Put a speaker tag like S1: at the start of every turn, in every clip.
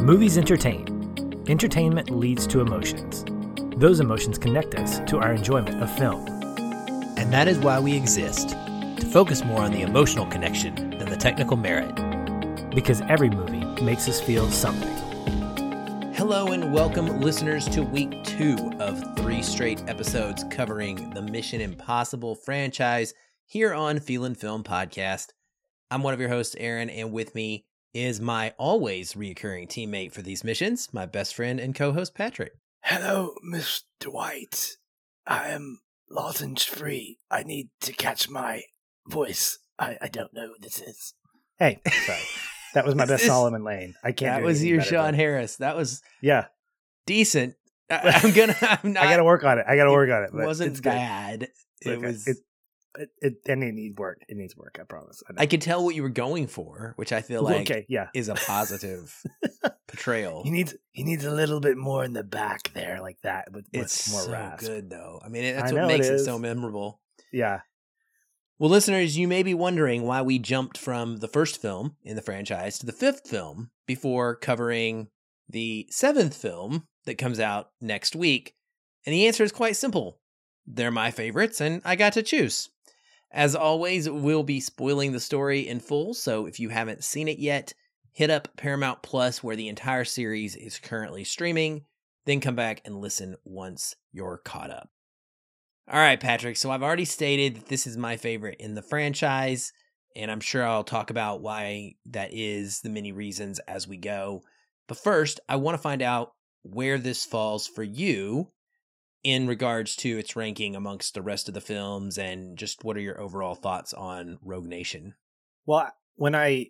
S1: Movies entertain. Entertainment leads to emotions. Those emotions connect us to our enjoyment of film.
S2: And that is why we exist to focus more on the emotional connection than the technical merit.
S1: Because every movie makes us feel something.
S2: Hello, and welcome, listeners, to week two of three straight episodes covering the Mission Impossible franchise here on Feelin' Film Podcast. I'm one of your hosts, Aaron, and with me is my always reoccurring teammate for these missions, my best friend and co host, Patrick.
S3: Hello, Mr. White. I am lozenge free. I need to catch my voice. I, I don't know who this is.
S4: Hey, sorry. That was my best Solomon Lane. I can't.
S2: That was your Sean
S4: than-
S2: Harris. That was
S4: Yeah,
S2: decent. I, am gonna. I'm not.
S4: I got to work on it. I got to work on it.
S2: It
S4: but
S2: wasn't
S4: it's good.
S2: bad. It
S4: Okay,
S2: was.
S4: It, it, it, and it needs work. It needs work. I promise. I.
S2: I could tell what you were going for, which I feel like
S4: okay, yeah.
S2: is a positive portrayal.
S4: He needs he needs a little bit more in the back there, like that, with, with
S2: It's
S4: more
S2: so
S4: rasp.
S2: good, though. I mean, that's
S4: I
S2: what makes it
S4: it,
S2: so memorable.
S4: Yeah,
S2: Well, listeners, you may be wondering why we jumped from the first film in the franchise to the fifth film before covering the seventh film that comes out next week. And the answer is quite simple they're my favorites, and I got to choose. As always, we'll be spoiling the story in full, so if you haven't seen it yet, hit up Paramount Plus, where the entire series is currently streaming, then come back and listen once you're caught up. All right, Patrick. So I've already stated that this is my favorite in the franchise, and I'm sure I'll talk about why that is, the many reasons as we go. But first, I want to find out where this falls for you in regards to its ranking amongst the rest of the films and just what are your overall thoughts on Rogue Nation?
S4: Well, when I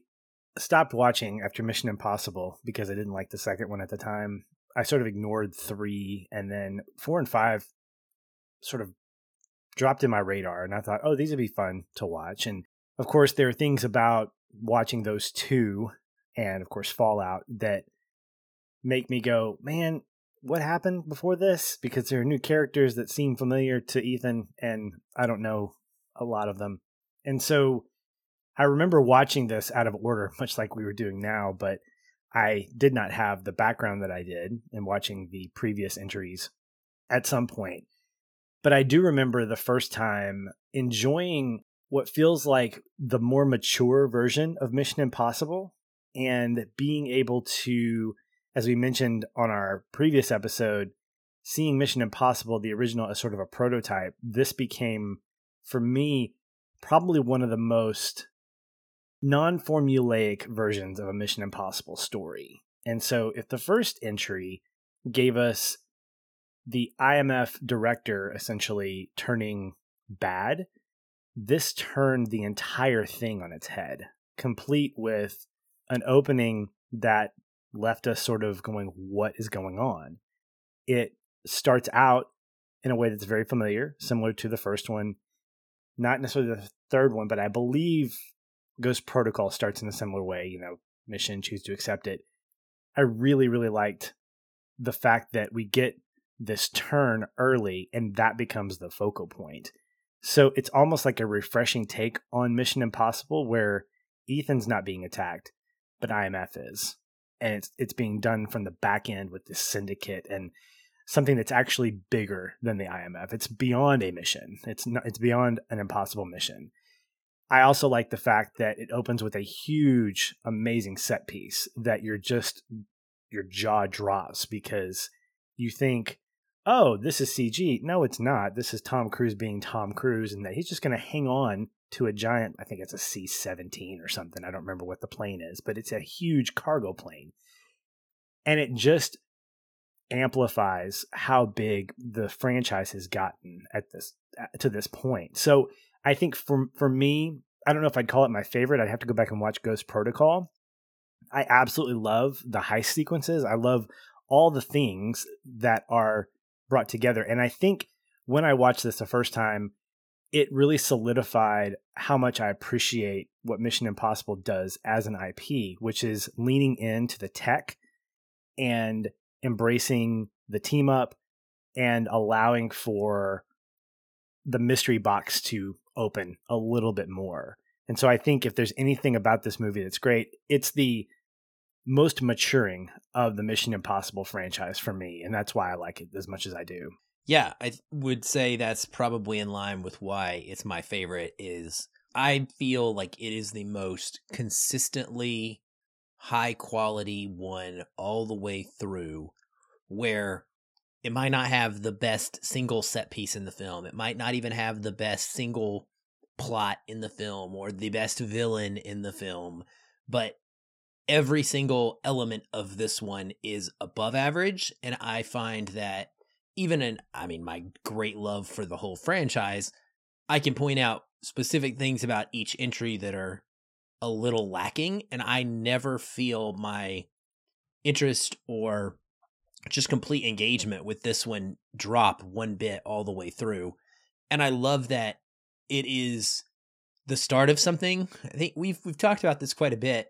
S4: stopped watching after Mission Impossible because I didn't like the second one at the time, I sort of ignored three, and then four and five sort of dropped in my radar, and I thought, oh, these would be fun to watch. And of course, there are things about watching those two, and of course, Fallout that make me go, man, what happened before this? Because there are new characters that seem familiar to Ethan, and I don't know a lot of them. And so I remember watching this out of order, much like we were doing now, but I did not have the background that I did in watching the previous entries at some point. But I do remember the first time enjoying what feels like the more mature version of Mission Impossible and being able to, as we mentioned on our previous episode, seeing Mission Impossible, the original, as sort of a prototype, this became, for me, probably one of the most non formulaic versions of a Mission Impossible story. And so, if the first entry gave us the IMF director essentially turning bad, this turned the entire thing on its head, complete with an opening that left us sort of going, What is going on? It starts out in a way that's very familiar, similar to the first one. Not necessarily the third one, but I believe Ghost Protocol starts in a similar way. You know, mission, choose to accept it. I really, really liked the fact that we get this turn early and that becomes the focal point. So it's almost like a refreshing take on Mission Impossible where Ethan's not being attacked, but IMF is. And it's it's being done from the back end with this syndicate and something that's actually bigger than the IMF. It's beyond a mission. It's not it's beyond an impossible mission. I also like the fact that it opens with a huge, amazing set piece that you're just your jaw drops because you think, oh, this is CG. No, it's not. This is Tom Cruise being Tom Cruise, and that he's just going to hang on to a giant, I think it's a C 17 or something. I don't remember what the plane is, but it's a huge cargo plane. And it just amplifies how big the franchise has gotten at this uh, to this point. So I think for for me, I don't know if I'd call it my favorite. I'd have to go back and watch Ghost Protocol. I absolutely love the heist sequences. I love all the things that are brought together. And I think when I watched this the first time, it really solidified how much I appreciate what Mission Impossible does as an IP, which is leaning into the tech and embracing the team up and allowing for the mystery box to open a little bit more. And so I think if there's anything about this movie that's great, it's the most maturing of the Mission Impossible franchise for me, and that's why I like it as much as I do.
S2: Yeah, I would say that's probably in line with why it's my favorite is I feel like it is the most consistently high quality one all the way through where it might not have the best single set piece in the film. It might not even have the best single plot in the film or the best villain in the film, but every single element of this one is above average and I find that even in I mean my great love for the whole franchise, I can point out specific things about each entry that are a little lacking and I never feel my interest or just complete engagement with this one drop one bit all the way through. And I love that it is the start of something. I think we've we've talked about this quite a bit.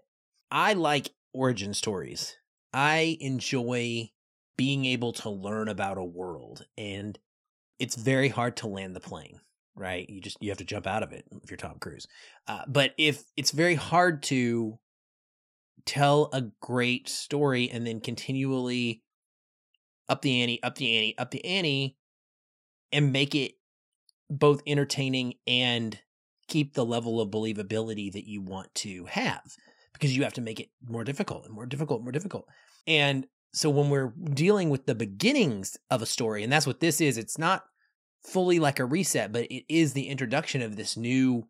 S2: I like origin stories. I enjoy being able to learn about a world and it's very hard to land the plane, right? You just you have to jump out of it if you're Tom Cruise. Uh, but if it's very hard to tell a great story and then continually up the ante, up the ante, up the ante, and make it both entertaining and keep the level of believability that you want to have because you have to make it more difficult and more difficult, and more difficult. And so when we're dealing with the beginnings of a story, and that's what this is, it's not fully like a reset, but it is the introduction of this new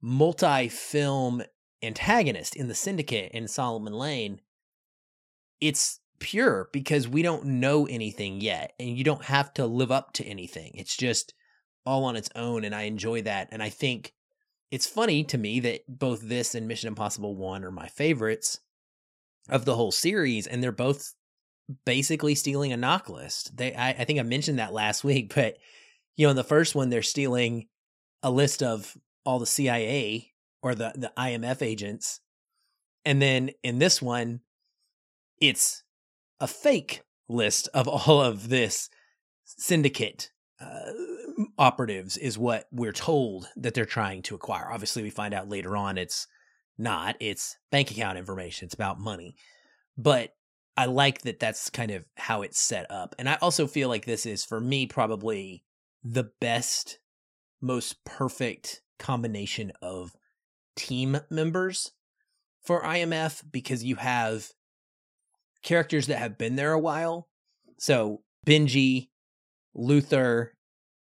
S2: multi film antagonist in the syndicate in Solomon Lane. It's pure because we don't know anything yet and you don't have to live up to anything. It's just all on its own and I enjoy that and I think it's funny to me that both this and Mission Impossible 1 are my favorites of the whole series and they're both basically stealing a NOC list. They I, I think I mentioned that last week, but you know, in the first one they're stealing a list of all the CIA or the the IMF agents. And then in this one it's a fake list of all of this syndicate uh, operatives is what we're told that they're trying to acquire. Obviously, we find out later on it's not. It's bank account information. It's about money. But I like that that's kind of how it's set up. And I also feel like this is, for me, probably the best, most perfect combination of team members for IMF because you have characters that have been there a while. So Benji, Luther,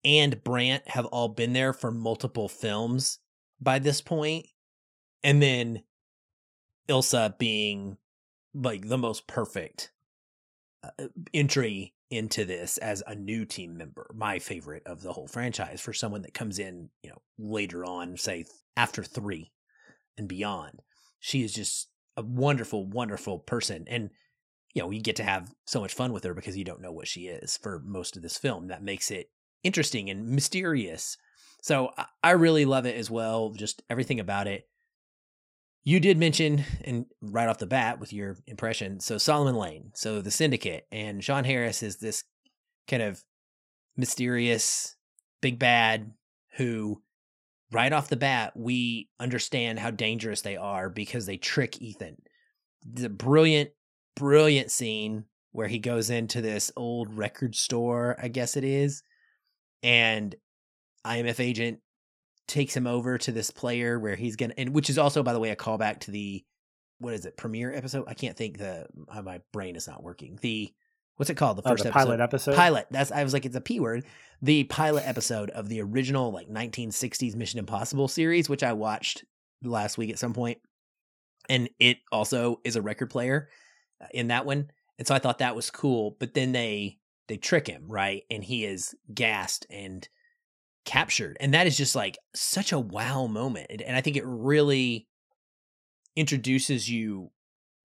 S2: and Brandt have all been there for multiple films by this point. And then Ilsa being like the most perfect uh, entry into this as a new team member, my favorite of the whole franchise for someone that comes in, you know, later on, say after 3 and beyond. She is just a wonderful wonderful person and you know, you get to have so much fun with her because you don't know what she is for most of this film. That makes it interesting and mysterious. So I really love it as well. Just everything about it. You did mention, and right off the bat with your impression, so Solomon Lane, so the syndicate, and Sean Harris is this kind of mysterious big bad who, right off the bat, we understand how dangerous they are because they trick Ethan. The brilliant brilliant scene where he goes into this old record store, I guess it is, and IMF agent takes him over to this player where he's gonna, and which is also, by the way, a callback to the what is it premiere episode? I can't think the my brain is not working. The what's it called? The oh, first
S4: oh, the
S2: episode?
S4: pilot episode.
S2: Pilot. That's I was like it's a p word. The pilot episode of the original like 1960s Mission Impossible series, which I watched last week at some point, and it also is a record player uh, in that one. And so I thought that was cool. But then they they trick him, right? And he is gassed and captured. And that is just like such a wow moment. And I think it really introduces you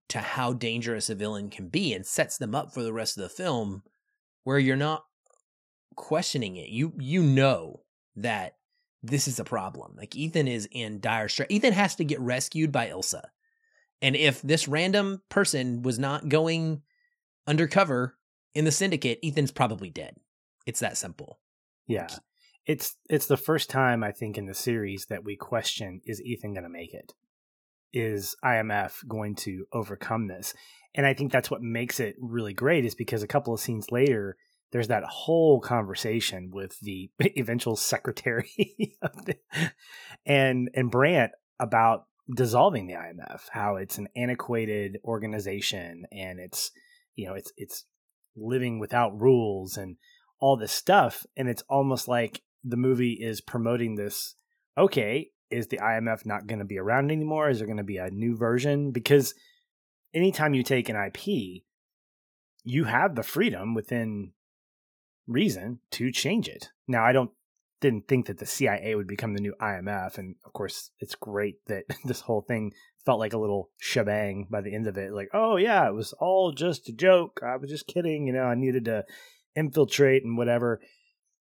S2: to how dangerous a villain can be and sets them up for the rest of the film where you're not questioning it. You you know that this is a problem. Like Ethan is in dire straits. Ethan has to get rescued by Ilsa. And if this random person was not going undercover in the syndicate, Ethan's probably dead. It's that simple.
S4: Yeah. It's it's the first time I think in the series that we question is Ethan going to make it? is IMF going to overcome this? And I think that's what makes it really great is because a couple of scenes later, there's that whole conversation with the eventual secretary the, and and Brandt about dissolving the IMF, how it's an antiquated organization and it's you know it's it's living without rules and all this stuff and it's almost like the movie is promoting this okay is the IMF not going to be around anymore? Is there going to be a new version? Because anytime you take an IP you have the freedom within reason to change it. Now I don't didn't think that the CIA would become the new IMF and of course it's great that this whole thing felt like a little shebang by the end of it like oh yeah it was all just a joke. I was just kidding you know I needed to infiltrate and whatever.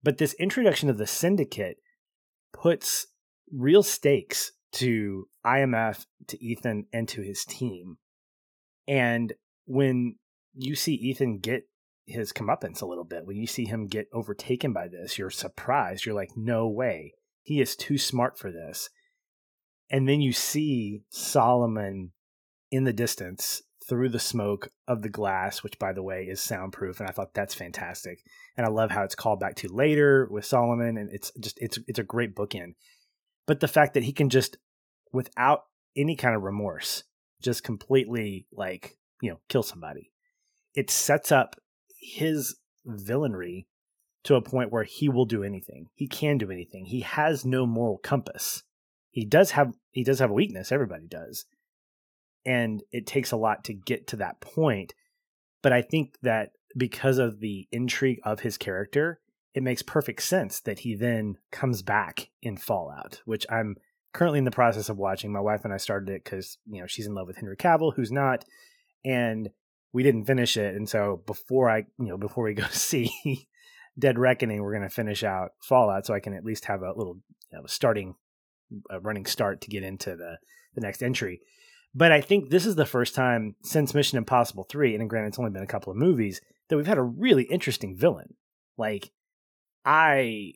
S4: But this introduction of the syndicate puts real stakes to IMF, to Ethan, and to his team. And when you see Ethan get his comeuppance a little bit, when you see him get overtaken by this, you're surprised. You're like, no way. He is too smart for this. And then you see Solomon in the distance through the smoke of the glass, which by the way is soundproof, and I thought that's fantastic. And I love how it's called back to later with Solomon, and it's just it's it's a great bookend. But the fact that he can just, without any kind of remorse, just completely like you know kill somebody, it sets up his villainry to a point where he will do anything. He can do anything. He has no moral compass. He does have he does have a weakness. Everybody does and it takes a lot to get to that point but i think that because of the intrigue of his character it makes perfect sense that he then comes back in fallout which i'm currently in the process of watching. My wife and i started it because you know she's in love with henry cavill who's not and we didn't finish it and so before i you know before we go see dead reckoning we're going to finish out fallout so i can at least have a little you know, starting a running start to get into the the next entry but I think this is the first time since Mission Impossible 3, and granted it's only been a couple of movies, that we've had a really interesting villain. Like, I,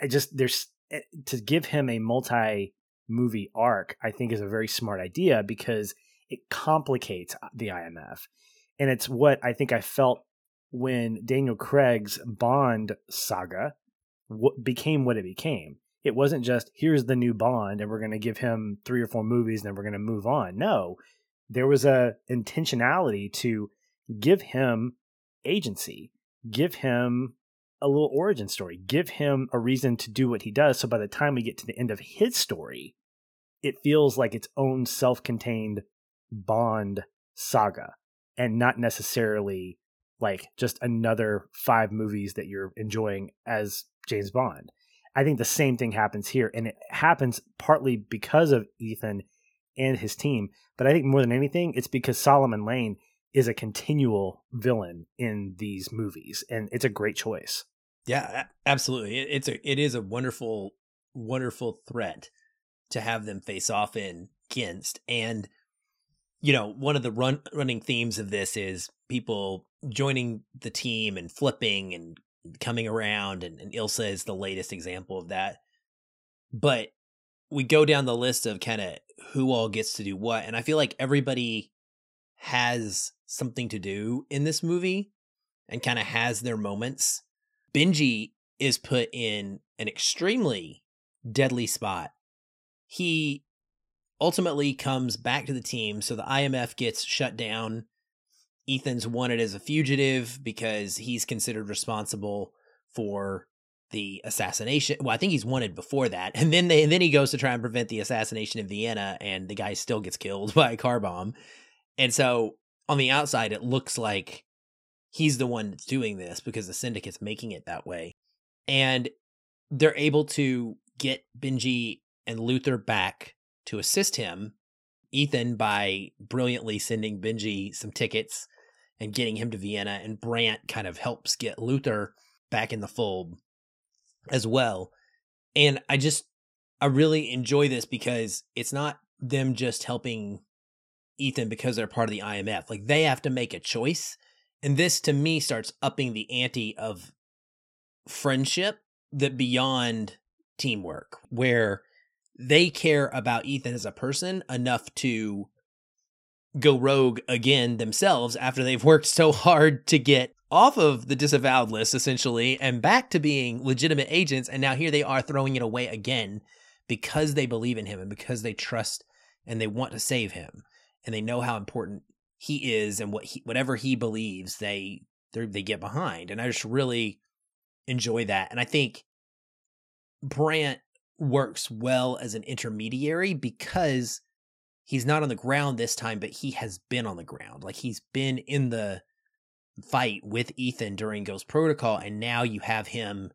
S4: I just, there's, eh, to give him a multi movie arc, I think is a very smart idea because it complicates uh, the IMF. And it's what I think I felt when Daniel Craig's Bond saga became what it became it wasn't just here's the new Bond and we're going to give him three or four movies and then we're going to move on. No, there was a intentionality to give him agency, give him a little origin story, give him a reason to do what he does. So by the time we get to the end of his story, it feels like its own self-contained Bond saga and not necessarily like just another five movies that you're enjoying as James Bond. I think the same thing happens here, and it happens partly because of Ethan and his team. But I think more than anything, it's because Solomon Lane is a continual villain in these movies, and it's a great choice.
S2: Yeah, absolutely. It's a it is a wonderful, wonderful threat to have them face off in against. And you know, one of the run running themes of this is people joining the team and flipping and coming around, and, and Ilsa is the latest example of that. But we go down the list of kind of who all gets to do what, and I feel like everybody has something to do in this movie and kind of has their moments. Benji is put in an extremely deadly spot. He ultimately comes back to the team, so the IMF gets shut down Ethan's wanted as a fugitive because he's considered responsible for the assassination. Well, I think he's wanted before that, and then they, and then he goes to try and prevent the assassination in Vienna, and the guy still gets killed by a car bomb. And so on the outside, it looks like he's the one that's doing this because the syndicate's making it that way, and they're able to get Benji and Luther back to assist him. Ethan by brilliantly sending Benji some tickets and getting him to Vienna, and Brandt kind of helps get Luther back in the fold as well. And I just, I really enjoy this because it's not them just helping Ethan because they're part of the IMF. Like they have to make a choice. And this to me starts upping the ante of friendship that beyond teamwork, where they care about Ethan as a person enough to go rogue again themselves after they've worked so hard to get off of the disavowed list essentially and back to being legitimate agents and now here they are throwing it away again because they believe in him and because they trust and they want to save him and they know how important he is and what he whatever he believes they they get behind and I just really enjoy that and I think Brandt works well as an intermediary because he's not on the ground this time, but he has been on the ground. Like he's been in the fight with Ethan during Ghost Protocol, and now you have him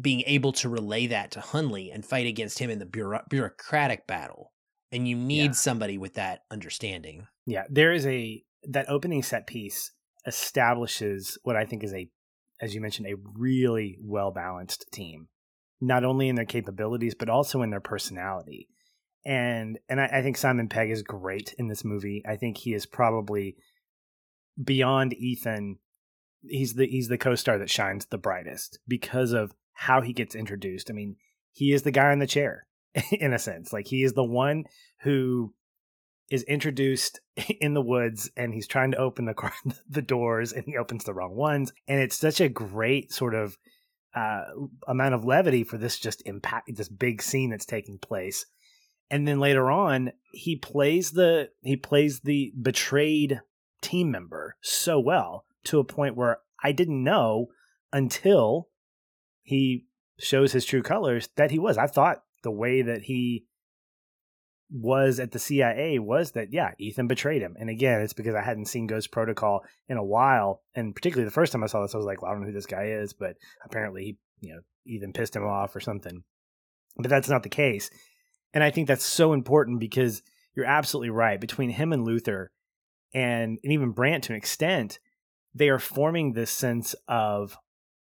S2: being able to relay that to Hunley and fight against him in the bureau- bureaucratic battle. And you need yeah. somebody with that understanding.
S4: Yeah, there is a that opening set piece establishes what I think is a, as you mentioned, a really well balanced team not only in their capabilities but also in their personality. And and I, I think Simon Pegg is great in this movie. I think he is probably beyond Ethan. He's the he's the co-star that shines the brightest because of how he gets introduced. I mean, he is the guy in the chair in a sense. Like he is the one who is introduced in the woods and he's trying to open the the doors and he opens the wrong ones and it's such a great sort of uh, amount of levity for this just impact this big scene that's taking place and then later on he plays the he plays the betrayed team member so well to a point where i didn't know until he shows his true colors that he was i thought the way that he was at the CIA was that yeah, Ethan betrayed him. And again, it's because I hadn't seen Ghost Protocol in a while, and particularly the first time I saw this, I was like, well, I don't know who this guy is, but apparently he, you know, Ethan pissed him off or something. But that's not the case. And I think that's so important because you're absolutely right. Between him and Luther and, and even Brandt to an extent, they are forming this sense of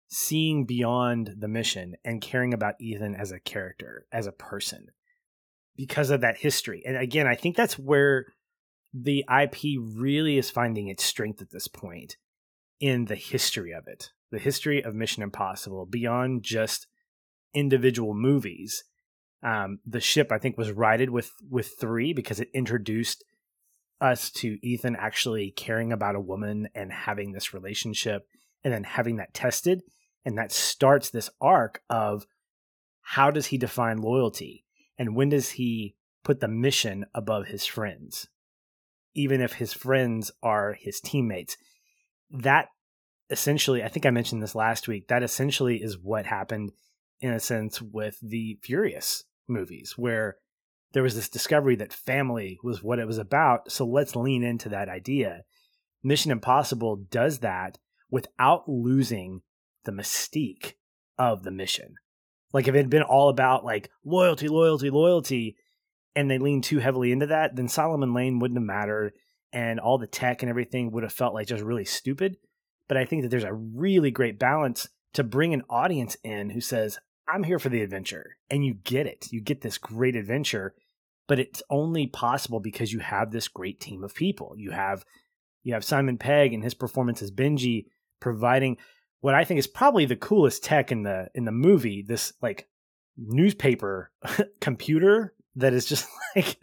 S4: seeing beyond the mission and caring about Ethan as a character, as a person because of that history. And again, I think that's where the IP really is finding its strength at this point in the history of it, the history of Mission Impossible beyond just individual movies. Um, the ship, I think, was righted with with three because it introduced us to Ethan actually caring about a woman and having this relationship, and then having that tested, and that starts this arc of how does he define loyalty? And when does he put the mission above his friends? Even if his friends are his teammates. That essentially i think i mentioned this last week that essentially is what happened in a sense with the furious movies where there was this discovery that family was what it was about. So let's lean into that idea. Mission impossible does that without losing the mystique of the mission. Like if it had been all about like loyalty, loyalty, loyalty, and they leaned too heavily into that, then Solomon Lane wouldn't have mattered, and all the tech and everything would have felt like just really stupid. But I think that there's a really great balance to bring an audience in who says, "I'm here for the adventure," and you get it. You get this great adventure, but it's only possible because you have this great team of people. You have you have Simon Pegg and his performance as Benji providing what I think is probably the coolest tech in the in the movie. This like newspaper computer that is just like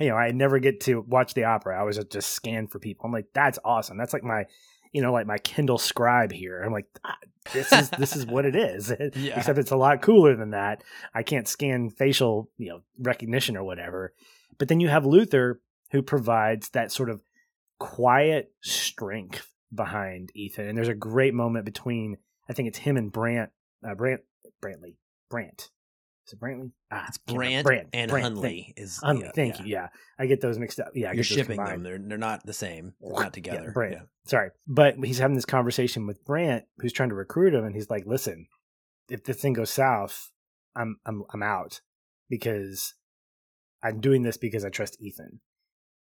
S4: you know I never get to watch the opera. I always just scan for people. I'm like that's awesome. That's like my you know like my Kindle Scribe here. I'm like ah, this is this is what it is. yeah. Except it's a lot cooler than that. I can't scan facial you know recognition or whatever. But then you have Luther who provides that sort of quiet strength behind Ethan. And there's a great moment between I think it's him and Brandt, uh, Brandt, Brantley, Brandt. Is it Brantley?
S2: Ah, it's Brandt, Brandt and Brandt, Hunley. Is
S4: Hunley? Yeah, thank yeah. you. Yeah, I get those mixed up. Yeah, I
S2: you're shipping them. They're they're not the same. They're not together.
S4: Yeah, Brandt. Yeah. Sorry, but he's having this conversation with Brandt, who's trying to recruit him, and he's like, "Listen, if this thing goes south, I'm I'm I'm out because I'm doing this because I trust Ethan."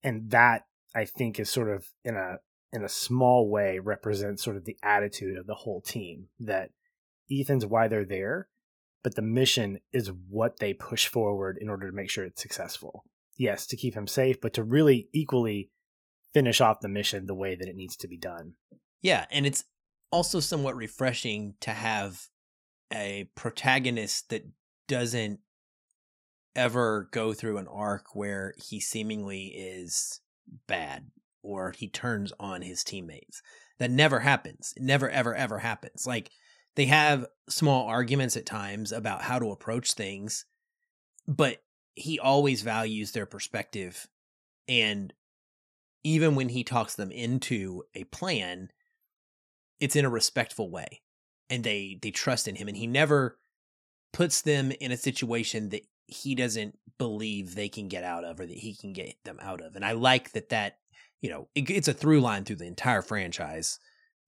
S4: And that I think is sort of in a in a small way represents sort of the attitude of the whole team that Ethan's why they're there, but the mission is what they push forward in order to make sure it's successful. Yes, to keep him safe, but to really equally finish off the mission the way that it needs to be done.
S2: Yeah, and it's also somewhat refreshing to have a protagonist that doesn't ever go through an arc where he seemingly is bad or he turns on his teammates. That never happens. It never, ever, ever happens. Like they have small arguments at times about how to approach things, but he always values their perspective. And even when he talks them into a plan, it's in a respectful way. And they they trust in him. And he never puts them in a situation that he doesn't believe they can get out of or that he can get them out of. And I like that that, you know, it, it's a through line through the entire franchise,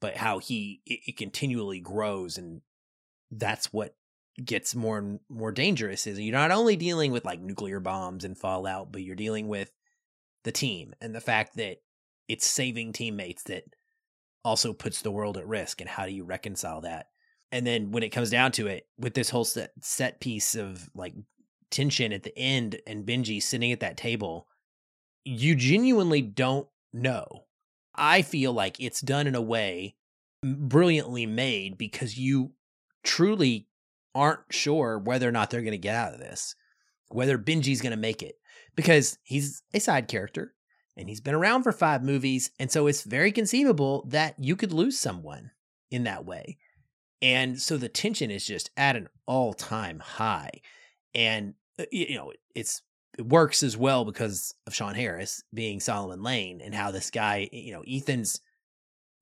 S2: but how he it, it continually grows and that's what gets more and more dangerous is you're not only dealing with like nuclear bombs and fallout, but you're dealing with the team and the fact that it's saving teammates that also puts the world at risk and how do you reconcile that? And then when it comes down to it, with this whole set set piece of like tension at the end and Benji sitting at that table, you genuinely don't know. I feel like it's done in a way brilliantly made because you truly aren't sure whether or not they're going to get out of this, whether Benji's going to make it, because he's a side character and he's been around for five movies. And so it's very conceivable that you could lose someone in that way. And so the tension is just at an all time high. And, uh, you know, it's, it works as well because of Sean Harris being Solomon Lane and how this guy, you know, Ethan's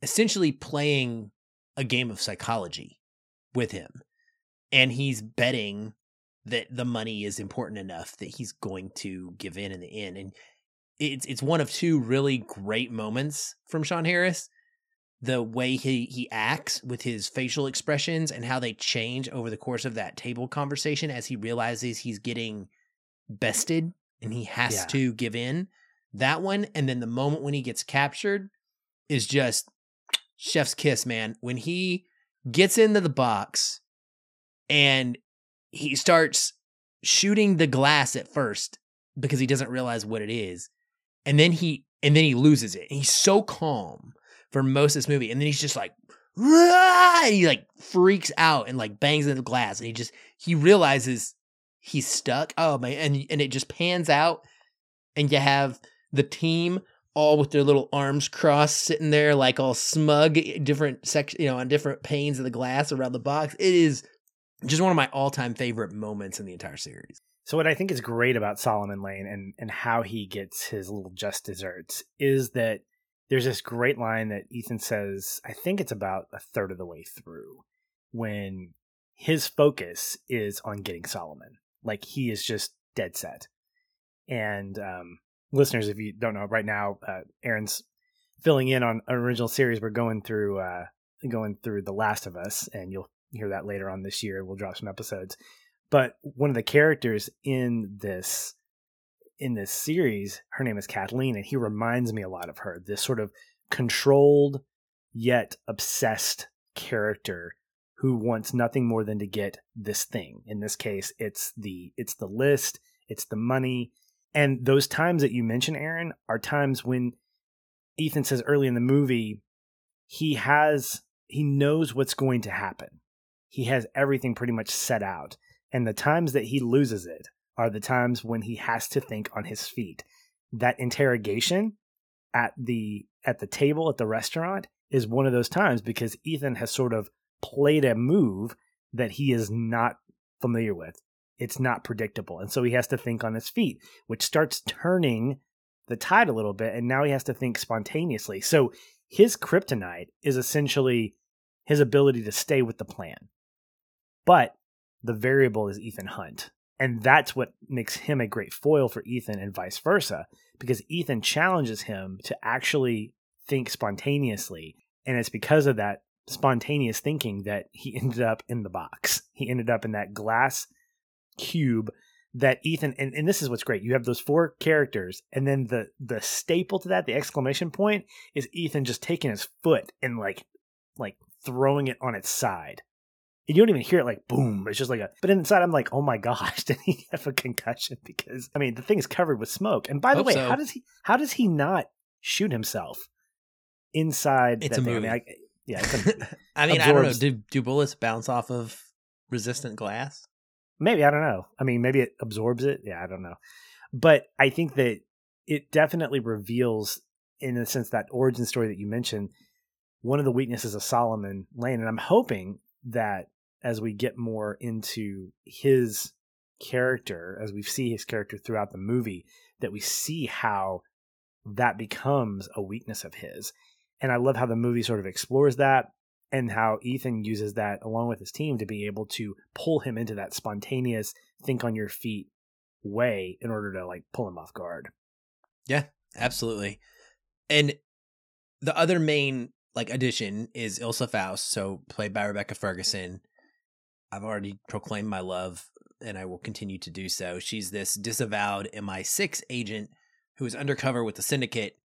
S2: essentially playing a game of psychology with him. And he's betting that the money is important enough that he's going to give in in the end. And it's it's one of two really great moments from Sean Harris. The way he he acts with his facial expressions and how they change over the course of that table conversation as he realizes he's getting bested and he has yeah. to give in. That one and then the moment when he gets captured is just chef's kiss, man. When he gets into the box and he starts shooting the glass at first because he doesn't realize what it is and then he and then he loses it. And he's so calm for most of this movie, and then he's just like, he like freaks out and like bangs into the glass, and he just he realizes he's stuck. Oh man, and and it just pans out, and you have the team all with their little arms crossed, sitting there like all smug, eh, different section, you know, on different panes of the glass around the box. It is just one of my all time favorite moments in the entire series.
S4: So what I think is great about Solomon Lane and and how he gets his little just desserts is that there's this great line that Ethan says, I think it's about a third of the way through, when his focus is on getting Solomon. Like he is just dead set. And um, listeners, if you don't know, right now uh, Aaron's filling in on an original series. We're going through uh, going through The Last of Us, and you'll hear that later on this year. We'll drop some episodes. But one of the characters in this in this series, her name is Kathleen, and he reminds me a lot of her. This sort of controlled yet obsessed character who wants nothing more than to get this thing. In this case, it's the it's the list, it's the money, and those times that you mention, Aaron, are times when Ethan says early in the movie he has he knows what's going to happen. He has everything pretty much set out. And the times that he loses it are the times when he has to think on his feet. That interrogation at the at the table at the restaurant is one of those times because Ethan has sort of played a move that he is not familiar with. It's not predictable. And so he has to think on his feet, which starts turning the tide a little bit. And now he has to think spontaneously. So his kryptonite is essentially his ability to stay with the plan. But the variable is Ethan Hunt. And that's what makes him a great foil for Ethan and vice versa, because Ethan challenges him to actually think spontaneously. And it's because of that spontaneous thinking that he ended up in the box. He ended up in that glass cube that Ethan and, and this is what's great. You have those four characters, and then the the staple to that, the exclamation point, is Ethan just taking his foot and like like throwing it on its side And you don't even hear it like boom. It's just like a. But inside, I'm like, oh my gosh, did he have a concussion? Because I mean, the thing is covered with smoke. And by the way, so. how does he? How does he not shoot himself inside?
S2: It's a
S4: thing?
S2: movie.
S4: I mean, I, yeah.
S2: I mean, I don't know. Do do bullets bounce off of resistant glass?
S4: Maybe I don't know. I mean, maybe it absorbs it. Yeah, I don't know. But I think that it definitely reveals, in the sense that origin story that you mentioned, one of the weaknesses of Solomon Lane, and I'm hoping that as we get more into his character, as we see his character throughout the movie, that we see how that becomes a weakness of his. And I love how the movie sort of explores that and how Ethan uses that along with his team to be able to pull him into that spontaneous think on your feet way in order to like pull him off guard.
S2: Yeah, absolutely. And the other main like addition is Ilsa Faust, so played by Rebecca Ferguson. I've already proclaimed my love and I will continue to do so. She's this disavowed MI6 agent who is undercover with the syndicate.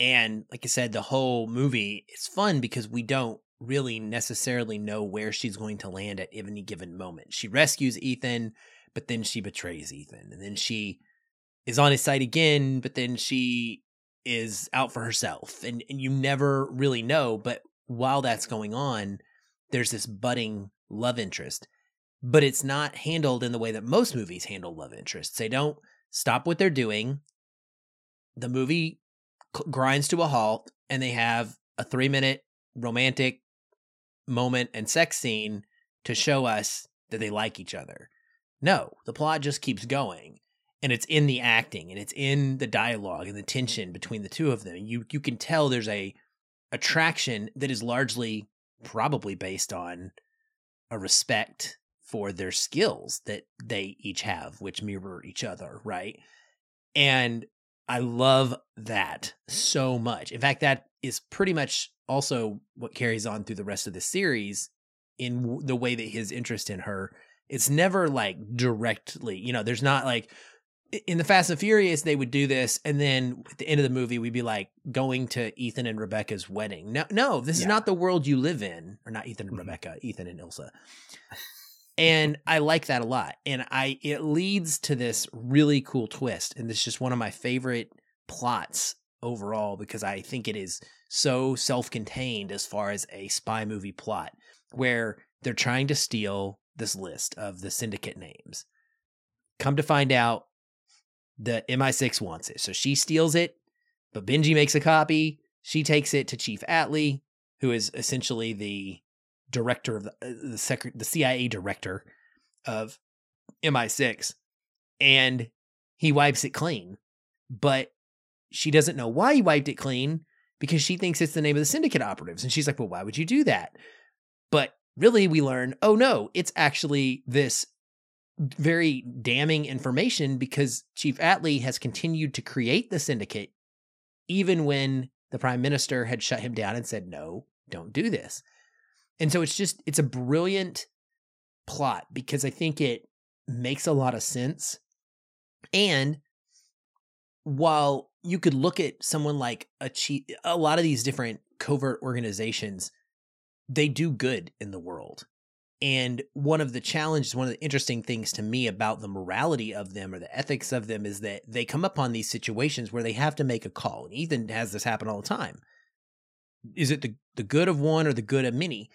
S2: And like I said, the whole movie is fun because we don't really necessarily know where she's going to land at any given moment. She rescues Ethan, but then she betrays Ethan. And then she is on his side again, but then she is out for herself. And, and you never really know. But while that's going on, there's this budding love interest. But it's not handled in the way that most movies handle love interests. They don't stop what they're doing. The movie grinds to a halt, and they have a three minute romantic moment and sex scene to show us that they like each other. No, the plot just keeps going and it's in the acting and it's in the dialogue and the tension between the two of them. You you can tell there's a attraction that is largely probably based on a respect for their skills that they each have which mirror each other, right? And I love that so much. In fact, that is pretty much also what carries on through the rest of the series in the way that his interest in her it's never like directly you know there's not like in the fast and furious they would do this and then at the end of the movie we'd be like going to ethan and rebecca's wedding no no this yeah. is not the world you live in or not ethan and mm-hmm. rebecca ethan and ilsa and i like that a lot and i it leads to this really cool twist and this is just one of my favorite plots overall because i think it is so self-contained as far as a spy movie plot where they're trying to steal this list of the syndicate names. Come to find out the MI6 wants it. So she steals it, but Benji makes a copy. She takes it to Chief Atlee, who is essentially the director of the uh, the, sec- the CIA director of MI6 and he wipes it clean. But she doesn't know why he wiped it clean because she thinks it's the name of the syndicate operatives. And she's like, well, why would you do that? But really, we learn, oh no, it's actually this very damning information because Chief Atlee has continued to create the syndicate even when the prime minister had shut him down and said, no, don't do this. And so it's just, it's a brilliant plot because I think it makes a lot of sense. And while you could look at someone like a chief, a lot of these different covert organizations, they do good in the world. And one of the challenges, one of the interesting things to me about the morality of them or the ethics of them is that they come upon these situations where they have to make a call. And Ethan has this happen all the time. Is it the, the good of one or the good of many?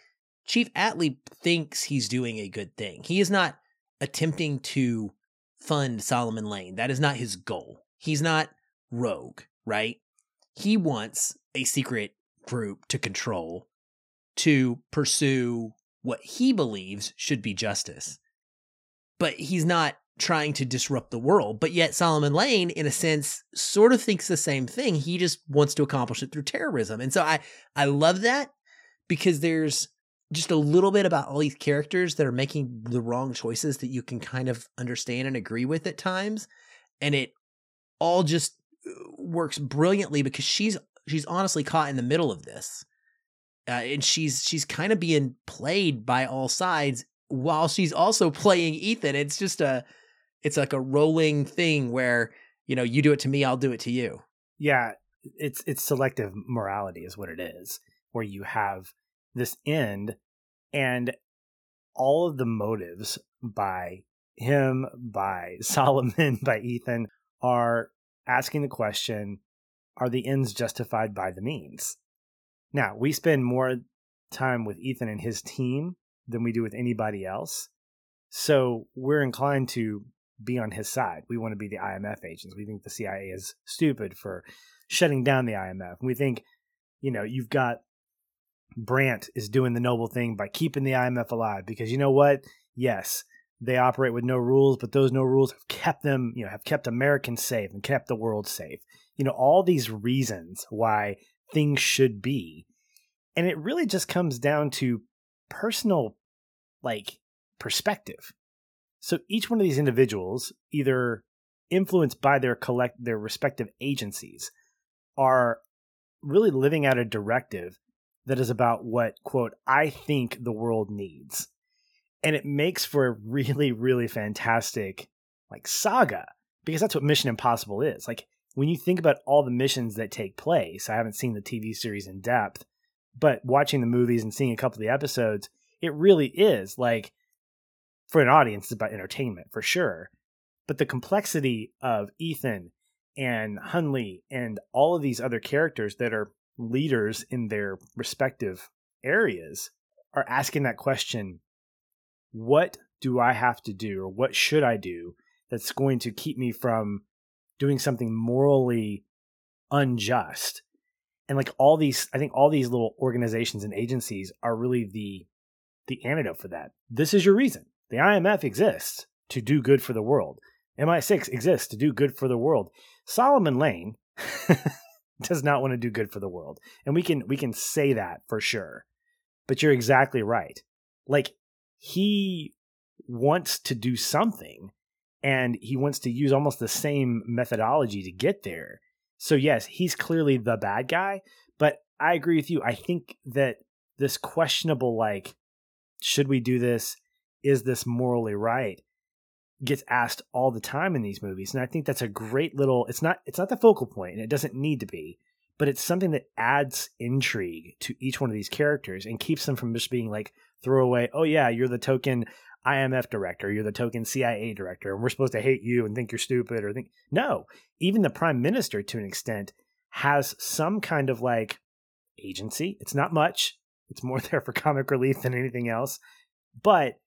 S2: Chief Atlee thinks he's doing a good thing. He is not attempting to fund Solomon Lane. That is not his goal. He's not rogue, right? He wants a secret group to control to pursue what he believes should be justice. But he's not trying to disrupt the world. But yet, Solomon Lane, in a sense, sort of thinks the same thing. He just wants to accomplish it through terrorism. And so I, I love that because there's just a little bit about all these characters that are making the wrong choices that you can kind of understand and agree with at times. And it all just works brilliantly because she's she's honestly caught in the middle of this, uh, and she's she's kind of being played by all sides while she's also playing Ethan. It's just a it's like a rolling thing where you know you do it to me, I'll do it to you.
S4: Yeah, it's it's selective morality is what it is, where you have this end and all of the motives by him, by Solomon, by Ethan are asking the question are the ends justified by the means? Now, we spend more time with Ethan and his team than we do with anybody else. So we're inclined to be on his side. We want to be the IMF agents. We think the CIA is stupid for shutting down the IMF. We think, you know, you've got Brandt is doing the noble thing by keeping the IMF alive because you know what? Yes, they operate with no rules, but those no rules have kept them, you know, have kept Americans safe and kept the world safe. You know, all these reasons why things should be. And it really just comes down to personal like perspective. So each one of these individuals, either influenced by their collect their respective agencies, are really living out a directive that is about what quote I think the world needs. And it makes for a really, really fantastic like saga because that's what Mission Impossible is. Like when you think about all the missions that take place, I haven't seen the TV series in depth, but watching the movies and seeing a couple of the episodes, it really is like for an audience, it's about entertainment for sure. But the complexity of Ethan and Hunley and all of these other characters that are leaders in their respective areas are asking that question what do I have to do or what should I do that's going to keep me from doing something morally unjust? And like all these, I think all these little organizations and agencies are really the the antidote for that. This is your reason. The IMF exists to do good for the world. MI6 exists to do good for the world. Solomon Lane does not want to do good for the world. And we can we can say that for sure. But you're exactly right. Like he wants to do something and he wants to use almost the same methodology to get there. So yes, he's clearly the bad guy, but I agree with you. I think that this questionable like should we do this? Is this morally right? Gets asked all the time in these movies and i think that's a great little it's not it's not the focal point and it doesn't need to be but it's something that adds intrigue to each one of these characters and keeps them from just being like throwaway oh yeah you're the token imf director you're the token cia director and we're supposed to hate you and think you're stupid or think no even the prime minister to an extent has some kind of like agency. It's not much. It's more there for comic relief than anything else. But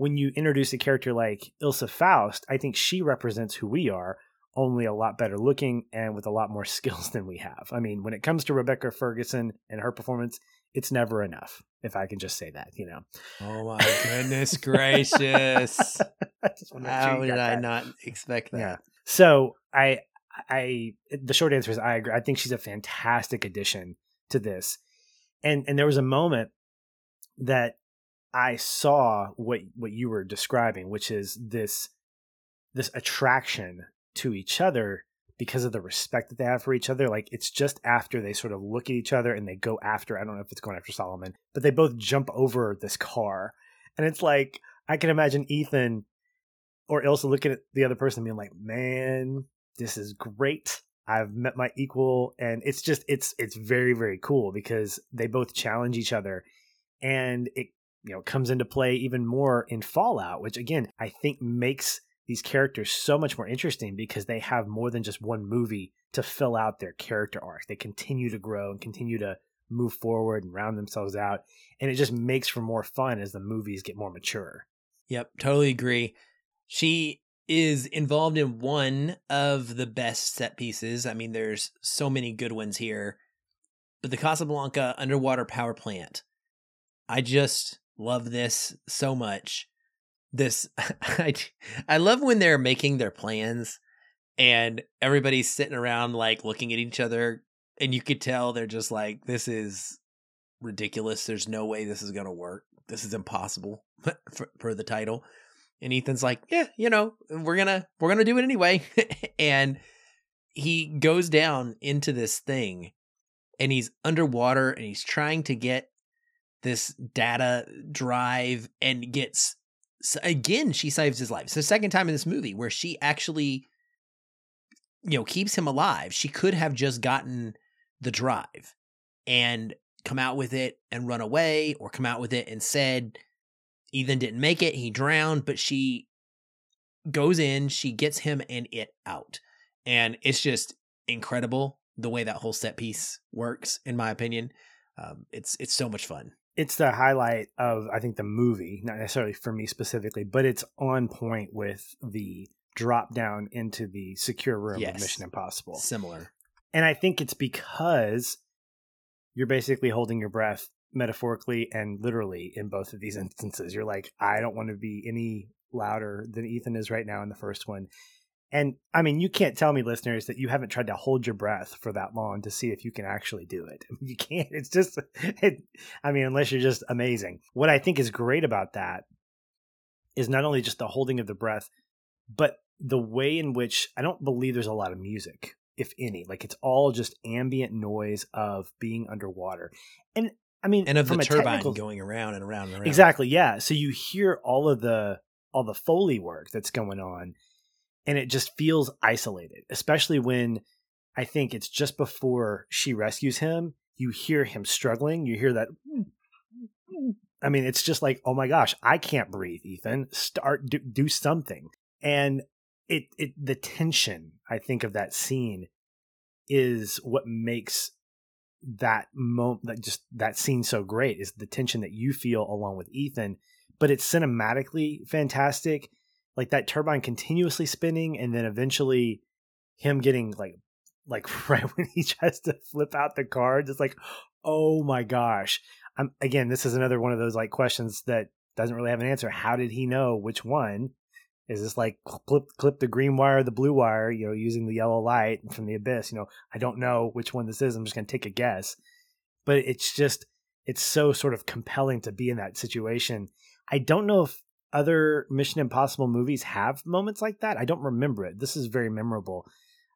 S4: when you introduce a character like Ilsa Faust, I think she represents who we are, only a lot better looking and with a lot more skills than we have. I mean, when it comes to Rebecca Ferguson and her performance, it's never enough, if I can just say that, you know.
S2: Oh my goodness gracious. How did I not expect that?
S4: Yeah. So I I the short answer is I agree. I think she's a fantastic addition to this. And and there was a moment that I saw what what you were describing, which is this this attraction to each other because of the respect that they have for each other. Like it's just after they sort of look at each other and they go after I don't know if it's going after Solomon, but they both jump over this car. And it's like I can imagine Ethan or Ilsa looking at the other person being like, Man, this is great. I've met my equal and it's just it's it's very, very cool because they both challenge each other and it you know comes into play even more in Fallout, which again I think makes these characters so much more interesting because they have more than just one movie to fill out their character arc. They continue to grow and continue to move forward and round themselves out, and it just makes for more fun as the movies get more mature.
S2: Yep, totally agree. She is involved in one of the best set pieces. I mean, there's so many good ones here. But the Casablanca underwater power plant, I just love this so much. This I I love when they're making their plans and everybody's sitting around like looking at each other and you could tell they're just like this is ridiculous. There's no way this is going to work. This is impossible for, for the title. And Ethan's like, "Yeah, you know, we're going to we're going to do it anyway." and he goes down into this thing and he's underwater and he's trying to get this data drive and gets again she saves his life. It's the second time in this movie where she actually you know keeps him alive. She could have just gotten the drive and come out with it and run away or come out with it and said Ethan didn't make it, he drowned, but she goes in, she gets him and it out. And it's just incredible the way that whole set piece works in my opinion. Um, it's it's so much fun
S4: it's the highlight of I think the movie, not necessarily for me specifically, but it's on point with the drop down into the secure room
S2: Yes.
S4: of Mission Impossible.
S2: Similar.
S4: And I think it's because you're basically holding your breath metaphorically and literally in both of these instances. You're like, I don't want to be any louder than Ethan is right now in the first one. And I mean, you can't tell me, listeners, that you haven't tried to hold your breath for that long to see if you can actually do it. You can't. It's just, it, I mean, unless you're just amazing. What I think is great about that is not only just the holding of the breath, but the way in which I don't believe there's a lot of music, if any. Like it's all just ambient noise of being underwater. And I mean,
S2: And of the
S4: a
S2: turbine
S4: technical-
S2: going around and around and around.
S4: Exactly. Yeah. So you hear all of the all the foley work that's going on, and it just feels isolated, especially when I think it's just before she rescues him. You hear him struggling. You hear that. I mean, it's just like, oh my gosh, I can't breathe. Ethan, start do, do something. And it it the tension I think of that scene is what makes that moment that just that scene so great is the tension that you feel along with Ethan but it's cinematically fantastic like that turbine continuously spinning and then eventually him getting like like right when he tries to flip out the cards it's like oh my gosh. I'm again this is another one of those like questions that doesn't really have an answer. How did he know which one? Is this like clip clip the green wire the blue wire you know using the yellow light from the abyss you know? I don't know which one this is. I'm just going to take a guess. But it's just it's so sort of compelling to be in that situation. I don't know if other mission impossible movies have moments like that? I don't remember it. This is very memorable.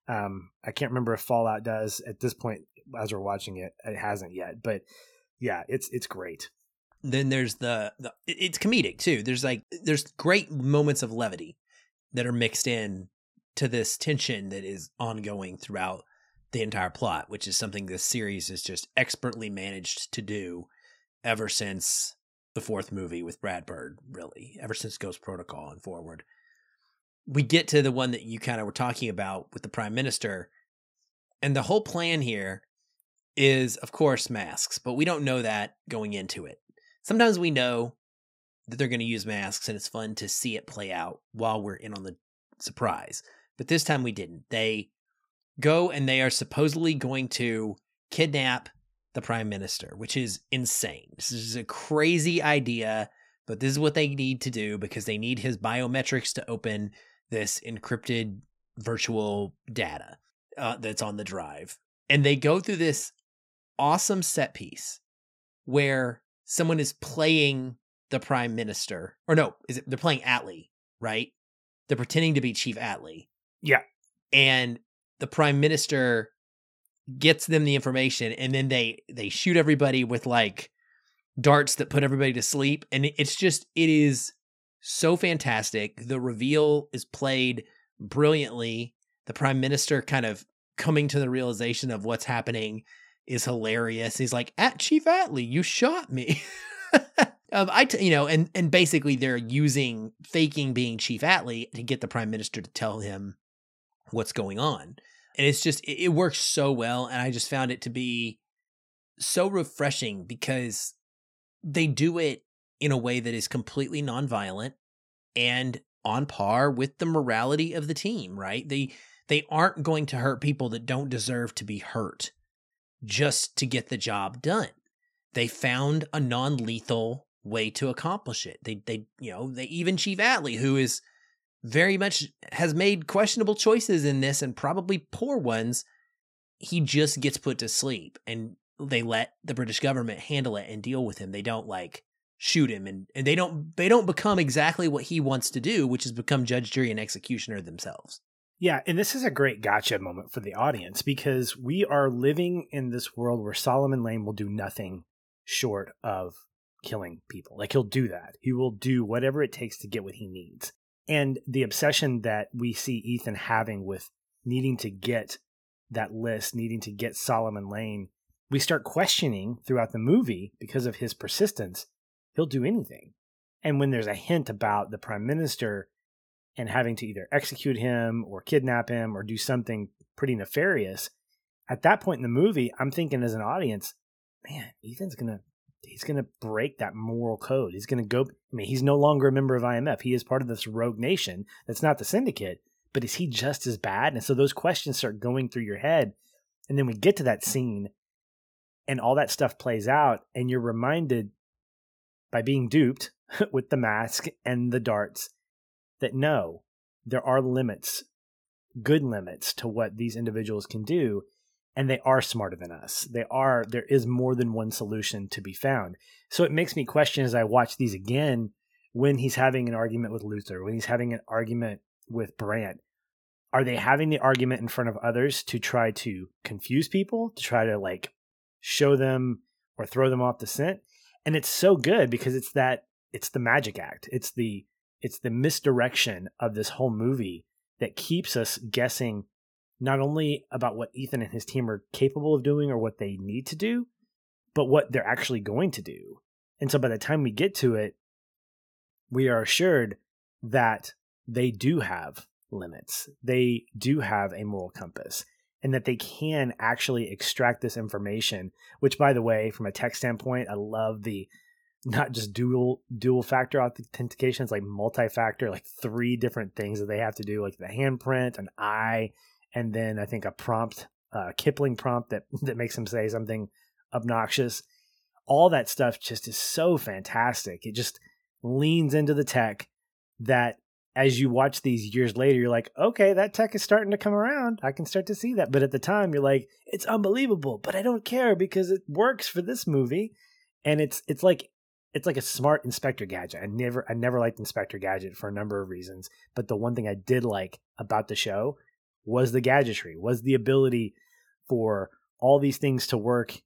S4: Um i can't remember if fallout does at this point as we're watching it. It hasn't yet but yeah it's it's great.
S2: Then there's the, the it's comedic too. There's like there's great moments of levity that are mixed in to this tension that is ongoing throughout the entire plot which is something this series has just expertly managed to do ever since the fourth movie with Brad Bird really ever since Ghost Protocol and forward we get to the one that you kind of were talking about with the prime minister and the whole plan here is of course masks but we don't know that going into it sometimes we know that they're going to use masks and it's fun to see it play out while we're in on the surprise. But this time we didn't. They go and they are supposedly going to kidnap the prime minister, which is insane. This is a crazy idea, but this is what they need to do because they need his biometrics to open this encrypted virtual data uh, that's on the drive. And they go through this awesome set piece where someone is playing the prime minister or no is it they're playing Atlee, right they're pretending to be chief Atlee.
S4: Yeah.
S2: and the prime minister gets them the information and then they they shoot everybody with like darts that put everybody to sleep and it's just it is so fantastic. The reveal is played brilliantly. The prime minister kind of coming to the realization of what's happening is hilarious. He's like at chief Atlee, you shot me. Um, I, t- you know, and and basically they're using faking being Chief Atlee to get the prime minister to tell him what's going on, and it's just it, it works so well, and I just found it to be so refreshing because they do it in a way that is completely nonviolent and on par with the morality of the team. Right? They they aren't going to hurt people that don't deserve to be hurt just to get the job done they found a non-lethal way to accomplish it. They they you know, they even Chief Atlee, who is very much has made questionable choices in this and probably poor ones, he just gets put to sleep and they let the British government handle it and deal with him. They don't like shoot him and, and they don't they don't become exactly what he wants to do, which is become judge, jury, and executioner themselves.
S4: Yeah, and this is a great gotcha moment for the audience because we are living in this world where Solomon Lane will do nothing short of killing people. Like he'll do that. He will do whatever it takes to get what he needs. And the obsession that we see Ethan having with needing to get that list, needing to get Solomon Lane, we start questioning throughout the movie because of his persistence. He'll do anything. And when there's a hint about the prime minister and having to either execute him or kidnap him or do something pretty nefarious, at that point in the movie, I'm thinking as an audience, man, Ethan's going to he's going to break that moral code. He's going to go. I mean, he's no longer a member of IMF. He is part of this rogue nation that's not the syndicate, but is he just as bad? And so those questions start going through your head. And then we get to that scene and all that stuff plays out, and you're reminded by being duped with the mask and the darts that no, there are limits, good limits to what these individuals can do and they are smarter than us. They are there is more than one solution to be found. So it makes me question as I watch these again when he's having an argument with Luther, when he's having an argument with Brandt. Are they having the argument in front of others to try to confuse people, to try to like show them or throw them off the scent? And it's so good because it's that it's the magic act. It's the it's the misdirection of this whole movie that keeps us guessing not only about what Ethan and his team are capable of doing or what they need to do, but what they're actually going to do. And so by the time we get to it, we are assured that they do have limits. They do have a moral compass and that they can actually extract this information, which by the way, from a tech standpoint, I love the not just dual dual factor authentication, it's like multi-factor, like three different things that they have to do, like the handprint, an eye, and then I think a prompt, uh, Kipling prompt that that makes him say something obnoxious. All that stuff just is so fantastic. It just leans into the tech that as you watch these years later, you're like, okay, that tech is starting to come around. I can start to see that. But at the time, you're like, it's unbelievable, but I don't care because it works for this movie. And it's it's like it's like a smart Inspector Gadget. I never I never liked Inspector Gadget for a number of reasons, but the one thing I did like about the show was the gadgetry, was the ability for all these things to work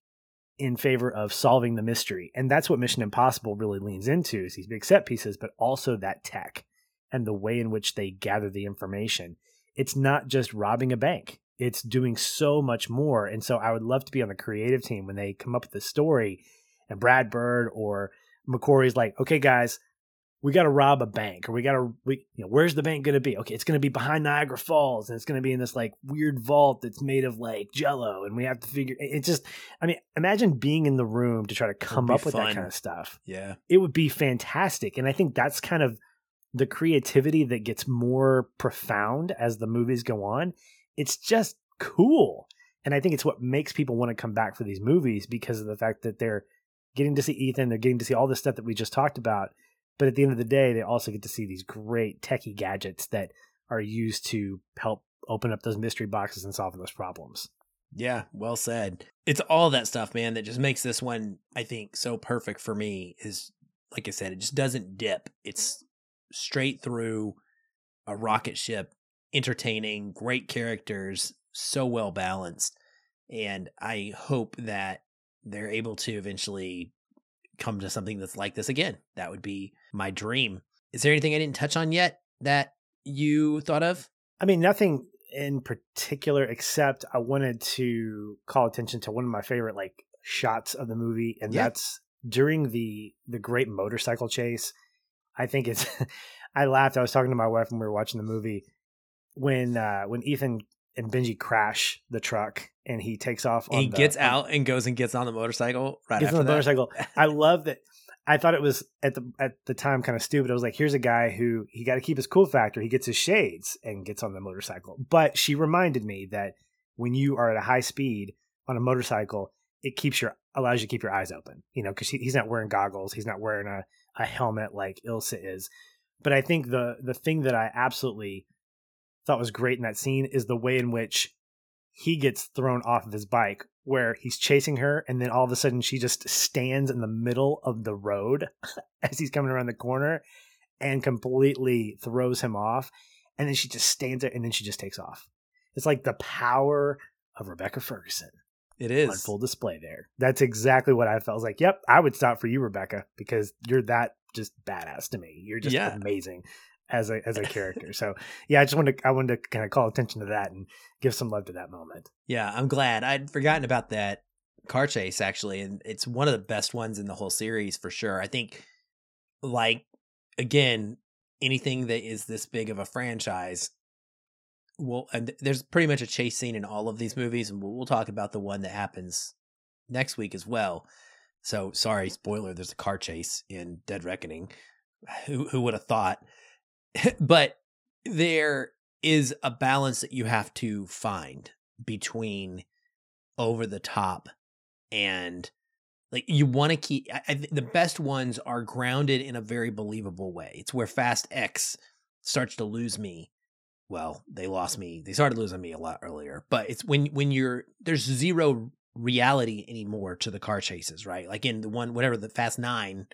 S4: in favor of solving the mystery. And that's what Mission Impossible really leans into is these big set pieces, but also that tech and the way in which they gather the information. It's not just robbing a bank. It's doing so much more. And so I would love to be on the creative team when they come up with the story and Brad Bird or McQuarrie's like, okay, guys, we got to rob a bank or we got to we you know where's the bank going to be? Okay it's going to be behind niagara falls and it's going to be in this like weird vault that's made of like jello and we have to figure it just i mean imagine being in the room to try to come up with that kind of stuff.
S2: Yeah.
S4: It would be fantastic and i think that's kind of the creativity that gets more profound as the movies go on. It's just cool and i think it's what makes people want to come back for these movies because of the fact that they're getting to see ethan they're getting to see all the stuff that we just talked about but at the end of the day, they also get to see these great techie gadgets that are used to help open up those mystery boxes and solve those problems.
S2: Yeah, well said. It's all that stuff, man, that just makes this one, I think, so perfect for me. Is like I said, it just doesn't dip. It's straight through a rocket ship, entertaining, great characters, so well balanced. And I hope that they're able to eventually come to something that's like this again. That would be my dream. Is there anything I didn't touch on yet that you thought of?
S4: I mean, nothing in particular except I wanted to call attention to one of my favorite like shots of the movie and yeah. that's during the the great motorcycle chase. I think it's I laughed. I was talking to my wife when we were watching the movie when uh when Ethan and Benji crash the truck and he takes off.
S2: he
S4: the,
S2: gets out and goes and gets on the motorcycle. Right gets on the that.
S4: motorcycle. I love that. I thought it was at the at the time kind of stupid. I was like, here's a guy who he got to keep his cool factor. He gets his shades and gets on the motorcycle. But she reminded me that when you are at a high speed on a motorcycle, it keeps your allows you to keep your eyes open. You know, because he, he's not wearing goggles. He's not wearing a a helmet like Ilsa is. But I think the the thing that I absolutely thought was great in that scene is the way in which he gets thrown off of his bike where he's chasing her and then all of a sudden she just stands in the middle of the road as he's coming around the corner and completely throws him off. And then she just stands there and then she just takes off. It's like the power of rebecca ferguson
S2: it is.
S4: on full display there. That's exactly what i felt. I like yep i would stop for you rebecca because you're that just badass to me. You're just yeah. amazing as a as a character. so yeah, I just wanted to, I wanted to kind of call attention to that and give some love to that moment.
S2: Yeah, I'm glad. I'd forgotten about that car chase actually, and it's one of the best ones in the whole series for sure. I think like again, anything that is this big of a franchise well and there's pretty much a chase scene in all of these movies and we'll, we'll talk about the one that happens next week as well So sorry, spoiler. There's a car chase in Dead Reckoning. Who who would have thought? but there is a balance that you have to find between over the top and like you want to keep I, I, the best ones are grounded in a very believable way. It's where fast x starts to lose me. Well they lost me they started losing me a lot earlier but it's when when you're there's zero reality anymore to the car chases right? Like in the one whatever the fast nine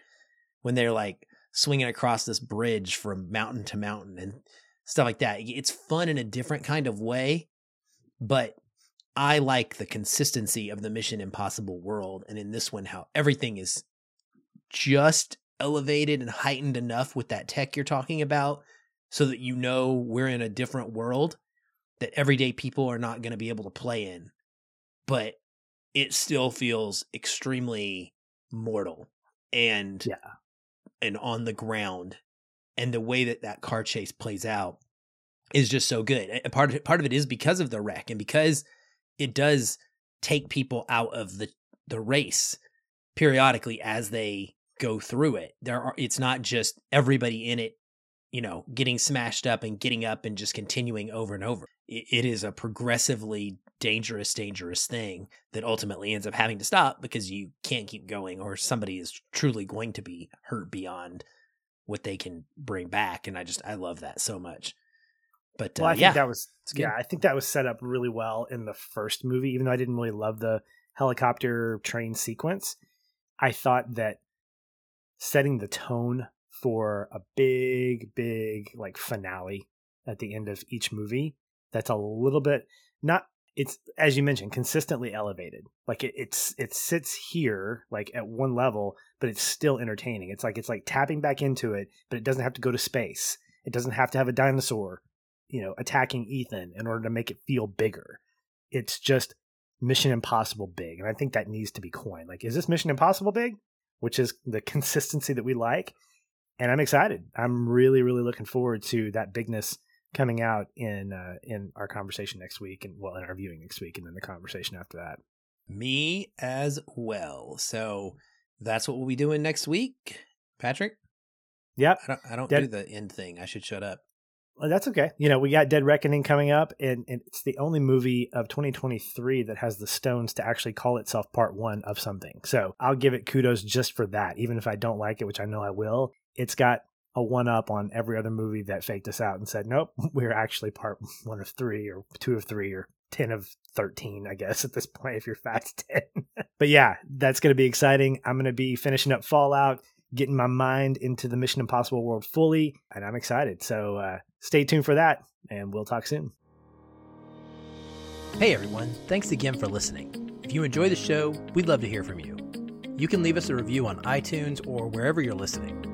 S2: when they're like swinging across this bridge from mountain to mountain and stuff like that it's fun in a different kind of way but I like the consistency of the Mission Impossible world. And in this one, how everything is just elevated and heightened enough with that tech you're talking about so that you know we're in a different world that everyday people are not going to be able to play in. But it still feels extremely mortal and
S4: yeah.
S2: And on the ground and the way that that car chase plays out is just so good. Part of it, part of it is because of the wreck and because it does take people out of the the race periodically as they go through it. There are it's not just everybody in it, you know, getting smashed up and getting up and just continuing over and over. it, it is a progressively dangerous, dangerous thing that ultimately ends up having to stop because you can't keep going or somebody is truly going to be hurt beyond what they can bring back. And I just I love that so much. But
S4: well,
S2: uh,
S4: I think
S2: yeah,
S4: that was yeah, I think that was set up really well in the first movie. Even though I didn't really love the helicopter train sequence, I thought that setting the tone for a big, big like finale at the end of each movie that's a little bit not it's as you mentioned consistently elevated like it, it's it sits here like at one level but it's still entertaining it's like it's like tapping back into it but it doesn't have to go to space it doesn't have to have a dinosaur you know attacking Ethan in order to make it feel bigger. It's just Mission Impossible big, and I think that needs to be coined. Like, is this Mission Impossible big? Which is the consistency that we like, and I'm excited. I'm really, really looking forward to that bigness coming out in uh, in our conversation next week, and well, in our viewing next week, and then the conversation after that.
S2: Me as well. So that's what we'll be doing next week, Patrick.
S4: Yep.
S2: I don't. I don't
S4: Dead-
S2: do the end thing. I should shut up.
S4: Well, that's okay. You know, we got Dead Reckoning coming up, and, and it's the only movie of 2023 that has the stones to actually call itself part one of something. So I'll give it kudos just for that, even if I don't like it, which I know I will. It's got a one up on every other movie that faked us out and said, nope, we're actually part one of three or two of three or 10 of 13, I guess, at this point, if you're fast 10. but yeah, that's going to be exciting. I'm going to be finishing up Fallout, getting my mind into the Mission Impossible world fully, and I'm excited. So uh, stay tuned for that, and we'll talk soon.
S1: Hey everyone, thanks again for listening. If you enjoy the show, we'd love to hear from you. You can leave us a review on iTunes or wherever you're listening.